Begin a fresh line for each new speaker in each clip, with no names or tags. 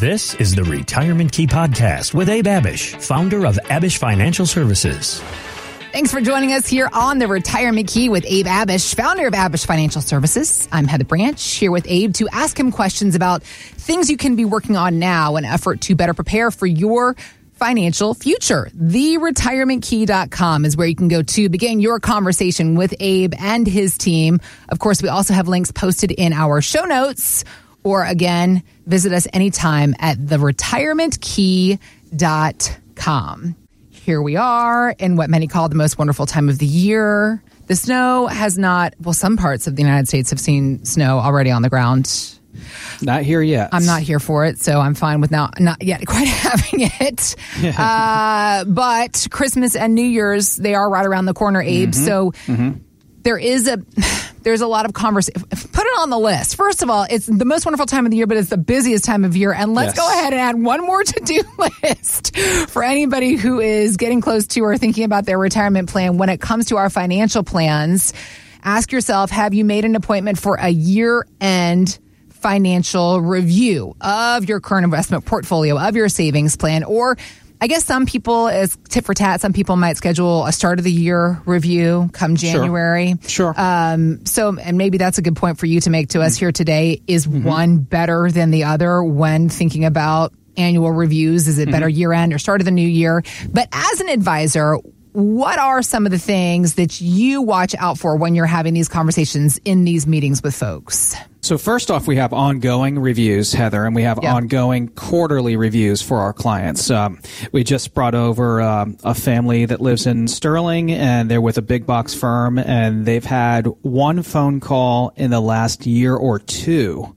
This is the Retirement Key Podcast with Abe Abich, founder of Abich Financial Services.
Thanks for joining us here on the Retirement Key with Abe Abich, founder of Abich Financial Services. I'm Heather Branch here with Abe to ask him questions about things you can be working on now in effort to better prepare for your financial future. TheRetirementKey.com is where you can go to begin your conversation with Abe and his team. Of course, we also have links posted in our show notes or again, visit us anytime at theretirementkey.com. Here we are in what many call the most wonderful time of the year. The snow has not, well, some parts of the United States have seen snow already on the ground.
Not here yet.
I'm not here for it, so I'm fine with not not yet quite having it. uh, but Christmas and New Year's they are right around the corner, Abe. Mm-hmm. So mm-hmm. There is a there's a lot of conversation. Put it on the list. First of all, it's the most wonderful time of the year, but it's the busiest time of year. And let's yes. go ahead and add one more to do list for anybody who is getting close to or thinking about their retirement plan. When it comes to our financial plans, ask yourself: Have you made an appointment for a year end? financial review of your current investment portfolio, of your savings plan, or I guess some people, as tit for tat, some people might schedule a start of the year review come January.
Sure. sure.
Um, so, and maybe that's a good point for you to make to us here today. Is mm-hmm. one better than the other when thinking about annual reviews? Is it better mm-hmm. year end or start of the new year? But as an advisor, what are some of the things that you watch out for when you're having these conversations in these meetings with folks?
So first off, we have ongoing reviews, Heather, and we have yep. ongoing quarterly reviews for our clients. Um, we just brought over um, a family that lives in Sterling, and they're with a big box firm, and they've had one phone call in the last year or two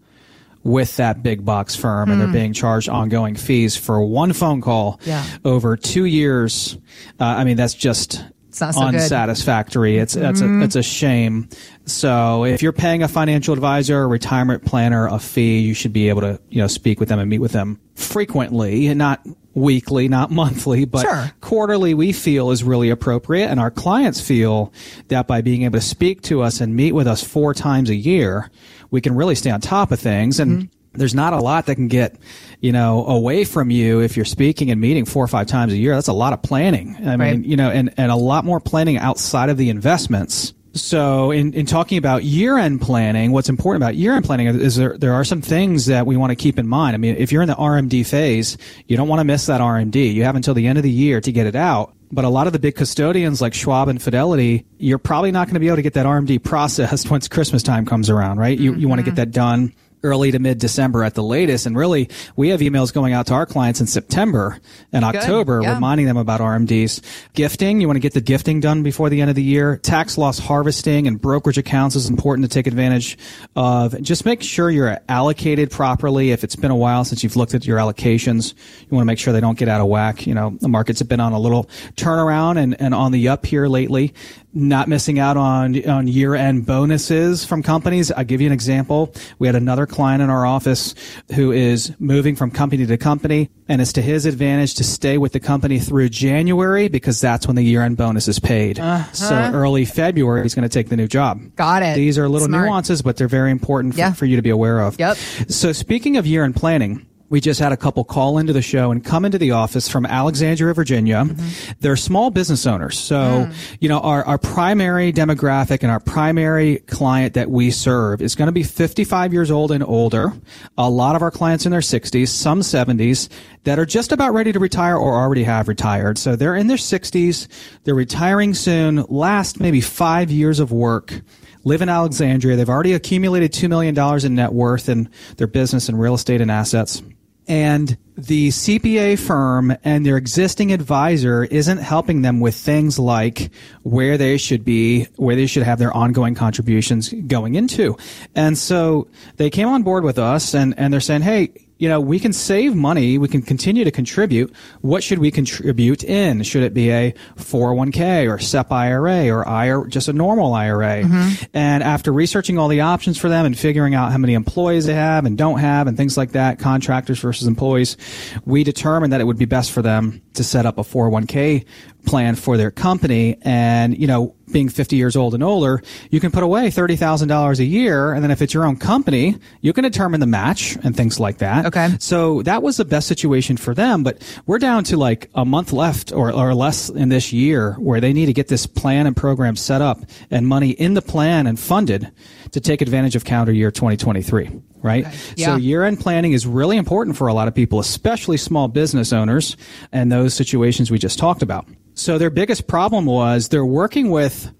with that big box firm, mm. and they're hmm. being charged ongoing fees for one phone call
yeah.
over two years. Uh, I mean, that's just
so
unsatisfactory.
Good.
It's it's mm-hmm. a it's a shame. So if you're paying a financial advisor, a retirement planner a fee, you should be able to you know speak with them and meet with them frequently, and not weekly, not monthly, but
sure.
quarterly. We feel is really appropriate, and our clients feel that by being able to speak to us and meet with us four times a year, we can really stay on top of things and. Mm-hmm there's not a lot that can get, you know, away from you if you're speaking and meeting four or five times a year. That's a lot of planning. I right. mean, you know, and, and a lot more planning outside of the investments. So in, in talking about year end planning, what's important about year end planning is there, there are some things that we want to keep in mind. I mean, if you're in the RMD phase, you don't want to miss that RMD. You have until the end of the year to get it out. But a lot of the big custodians like Schwab and Fidelity, you're probably not going to be able to get that RMD processed once Christmas time comes around, right? You, mm-hmm. you want to get that done early to mid December at the latest. And really, we have emails going out to our clients in September and October
yeah.
reminding them about RMDs. Gifting, you want to get the gifting done before the end of the year. Tax loss harvesting and brokerage accounts is important to take advantage of. Just make sure you're allocated properly. If it's been a while since you've looked at your allocations, you want to make sure they don't get out of whack. You know, the markets have been on a little turnaround and, and on the up here lately not missing out on on year end bonuses from companies. I'll give you an example. We had another client in our office who is moving from company to company, and it's to his advantage to stay with the company through January because that's when the year end bonus is paid. Uh-huh. So early February, he's going to take the new job.
Got it.
These are little
Smart.
nuances, but they're very important for,
yeah.
for you to be aware of.
Yep.
So speaking of year end planning we just had a couple call into the show and come into the office from Alexandria, Virginia. Mm-hmm. They're small business owners. So, mm. you know, our, our primary demographic and our primary client that we serve is going to be 55 years old and older. A lot of our clients in their 60s, some 70s that are just about ready to retire or already have retired. So they're in their 60s. They're retiring soon. Last maybe five years of work live in Alexandria. They've already accumulated $2 million in net worth in their business and real estate and assets and the CPA firm and their existing advisor isn't helping them with things like where they should be, where they should have their ongoing contributions going into. And so they came on board with us and, and they're saying, Hey, you know, we can save money. We can continue to contribute. What should we contribute in? Should it be a 401k or SEP IRA or IRA, just a normal IRA? Mm-hmm. And after researching all the options for them and figuring out how many employees they have and don't have and things like that, contractors versus employees, we determined that it would be best for them to set up a 401k plan for their company. And, you know, being 50 years old and older, you can put away $30,000 a year. And then if it's your own company, you can determine the match and things like that.
Okay.
So that was the best situation for them. But we're down to like a month left or, or less in this year where they need to get this plan and program set up and money in the plan and funded to take advantage of calendar year 2023 right? Okay. Yeah. So year end planning is really important for a lot of people, especially small business owners and those situations we just talked about. So their biggest problem was they're working with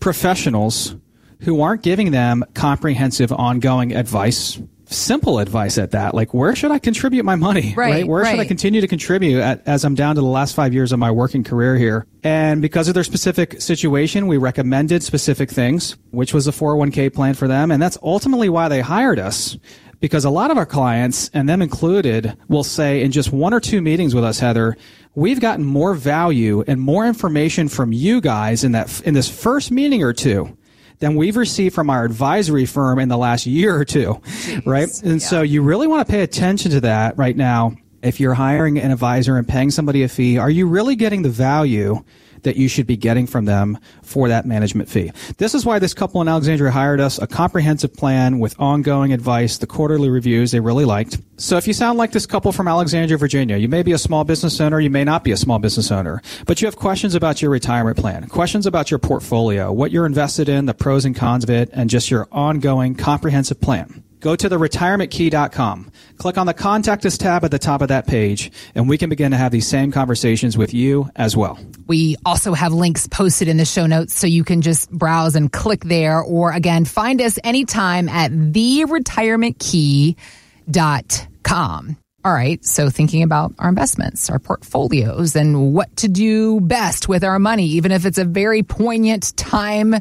professionals who aren't giving them comprehensive ongoing advice simple advice at that like where should i contribute my money
right, right?
where
right.
should i continue to contribute at, as i'm down to the last five years of my working career here and because of their specific situation we recommended specific things which was a 401k plan for them and that's ultimately why they hired us because a lot of our clients and them included will say in just one or two meetings with us heather we've gotten more value and more information from you guys in that in this first meeting or two than we've received from our advisory firm in the last year or two, Jeez. right? And yeah. so you really want to pay attention to that right now. If you're hiring an advisor and paying somebody a fee, are you really getting the value that you should be getting from them for that management fee. This is why this couple in Alexandria hired us a comprehensive plan with ongoing advice, the quarterly reviews they really liked. So if you sound like this couple from Alexandria, Virginia, you may be a small business owner, you may not be a small business owner, but you have questions about your retirement plan, questions about your portfolio, what you're invested in, the pros and cons of it, and just your ongoing comprehensive plan go to the retirementkey.com. Click on the contact us tab at the top of that page, and we can begin to have these same conversations with you as well.
We also have links posted in the show notes so you can just browse and click there, or again, find us anytime at theretirementkey.com. All right, so thinking about our investments, our portfolios, and what to do best with our money, even if it's a very poignant time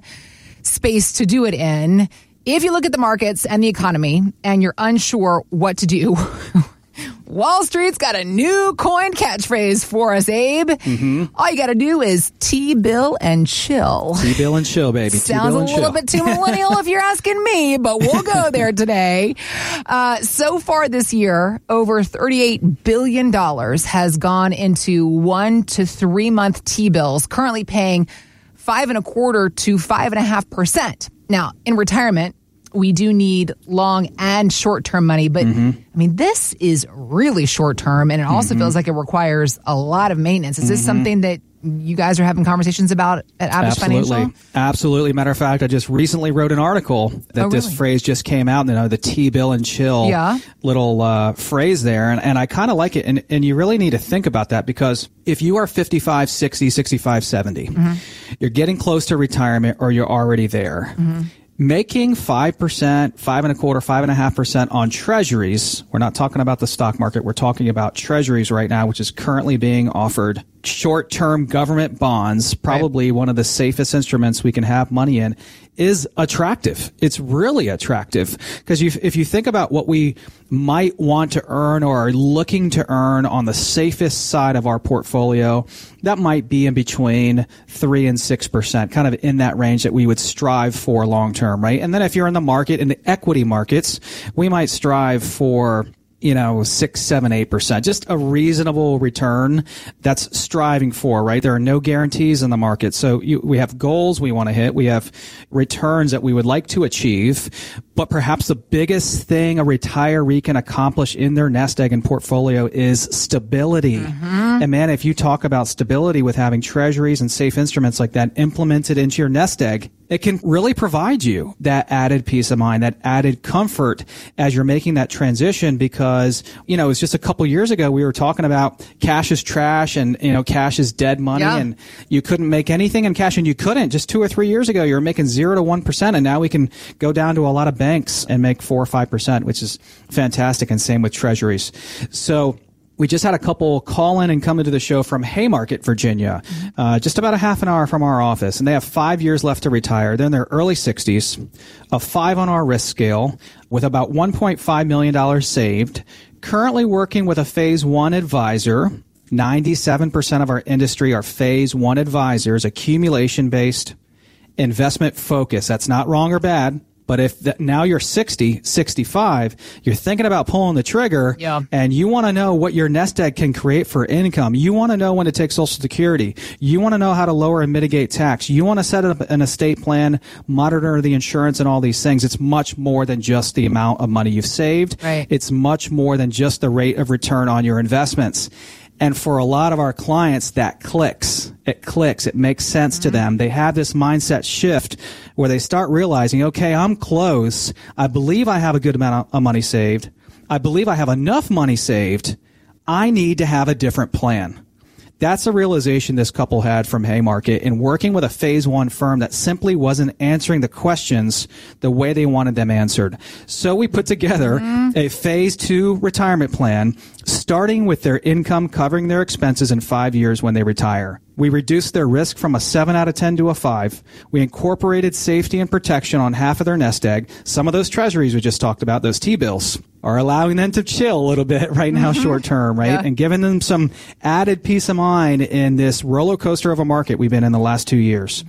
space to do it in if you look at the markets and the economy and you're unsure what to do, Wall Street's got a new coin catchphrase for us, Abe. Mm-hmm. All you got to do is T bill and chill.
T bill and chill, baby.
Sounds
a
little
chill.
bit too millennial if you're asking me, but we'll go there today. Uh, so far this year, over $38 billion has gone into one to three month T bills, currently paying five and a quarter to five and a half percent. Now, in retirement, we do need long and short term money, but mm-hmm. I mean, this is really short term, and it also mm-hmm. feels like it requires a lot of maintenance. Is mm-hmm. this something that you guys are having conversations about at Abich
Absolutely.
Financial?
Absolutely. Matter of fact, I just recently wrote an article that oh, really? this phrase just came out, you know, the T bill and chill
yeah.
little uh, phrase there. And, and I kind of like it. And, and you really need to think about that because if you are 55, 60, 65, 70, mm-hmm. you're getting close to retirement or you're already there mm-hmm making 5%, five and a quarter, five and a half percent on treasuries. We're not talking about the stock market. We're talking about treasuries right now, which is currently being offered short-term government bonds, probably one of the safest instruments we can have money in, is attractive. It's really attractive because if you think about what we might want to earn or are looking to earn on the safest side of our portfolio, that might be in between three and six percent, kind of in that range that we would strive for long term, right? And then if you're in the market in the equity markets, we might strive for you know, six, seven, eight percent, just a reasonable return that's striving for, right? There are no guarantees in the market. So you, we have goals we want to hit. We have returns that we would like to achieve. But perhaps the biggest thing a retiree can accomplish in their nest egg and portfolio is stability. Mm-hmm. And man, if you talk about stability with having treasuries and safe instruments like that implemented into your nest egg, it can really provide you that added peace of mind, that added comfort as you're making that transition because, you know, it was just a couple years ago we were talking about cash is trash and, you know, cash is dead money yeah. and you couldn't make anything in cash and you couldn't. Just two or three years ago you were making zero to one percent and now we can go down to a lot of banks and make four or five percent, which is fantastic and same with treasuries. So we just had a couple call in and come into the show from Haymarket, Virginia, mm-hmm. uh, just about a half an hour from our office, and they have five years left to retire. They're in their early 60s, a five on our risk scale, with about $1.5 million saved, currently working with a phase one advisor. 97% of our industry are phase one advisors, accumulation based, investment focus. That's not wrong or bad But if th- now you're 60, 65, you're thinking about pulling the trigger
Yeah.
and you want to know what your nest egg can create for income. You want to know when to take social security. You want to know how to lower and mitigate tax. You want to set up an estate plan, monitor the insurance and all these things. It's much more than just the amount of money you've saved.
Right.
It's much more than just the rate of return on your investments. And for a lot of our clients, that clicks. It clicks. It makes sense to them. They have this mindset shift where they start realizing, okay, I'm close. I believe I have a good amount of money saved. I believe I have enough money saved. I need to have a different plan. That's a realization this couple had from Haymarket in working with a phase one firm that simply wasn't answering the questions the way they wanted them answered. So we put together mm-hmm. a phase two retirement plan, starting with their income covering their expenses in five years when they retire. We reduced their risk from a 7 out of 10 to a 5. We incorporated safety and protection on half of their nest egg. Some of those treasuries we just talked about, those T-bills, are allowing them to chill a little bit right now mm-hmm. short term, right?
Yeah.
And giving them some added peace of mind in this roller coaster of a market we've been in the last two years.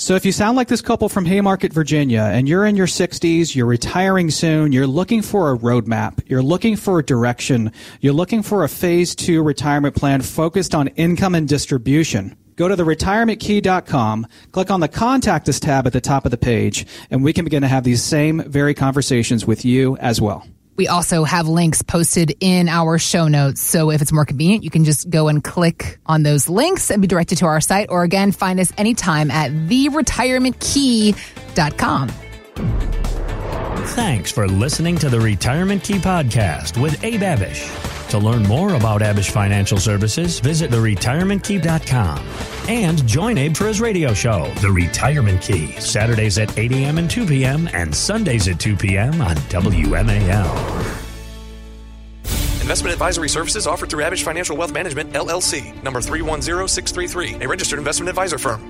So if you sound like this couple from Haymarket, Virginia, and you're in your 60s, you're retiring soon, you're looking for a roadmap, you're looking for a direction, you're looking for a phase two retirement plan focused on income and distribution, go to the retirementkey.com, click on the contact us tab at the top of the page, and we can begin to have these same very conversations with you as well.
We also have links posted in our show notes. So if it's more convenient, you can just go and click on those links and be directed to our site. Or again, find us anytime at theretirementkey.com.
Thanks for listening to the Retirement Key Podcast with Abe Abich. To learn more about Abich Financial Services, visit theretirementkey.com and join Abe for his radio show, The Retirement Key, Saturdays at 8 a.m. and 2 p.m. and Sundays at 2 p.m. on WMAL.
Investment advisory services offered through Abich Financial Wealth Management, LLC, number 310633, a registered investment advisor firm.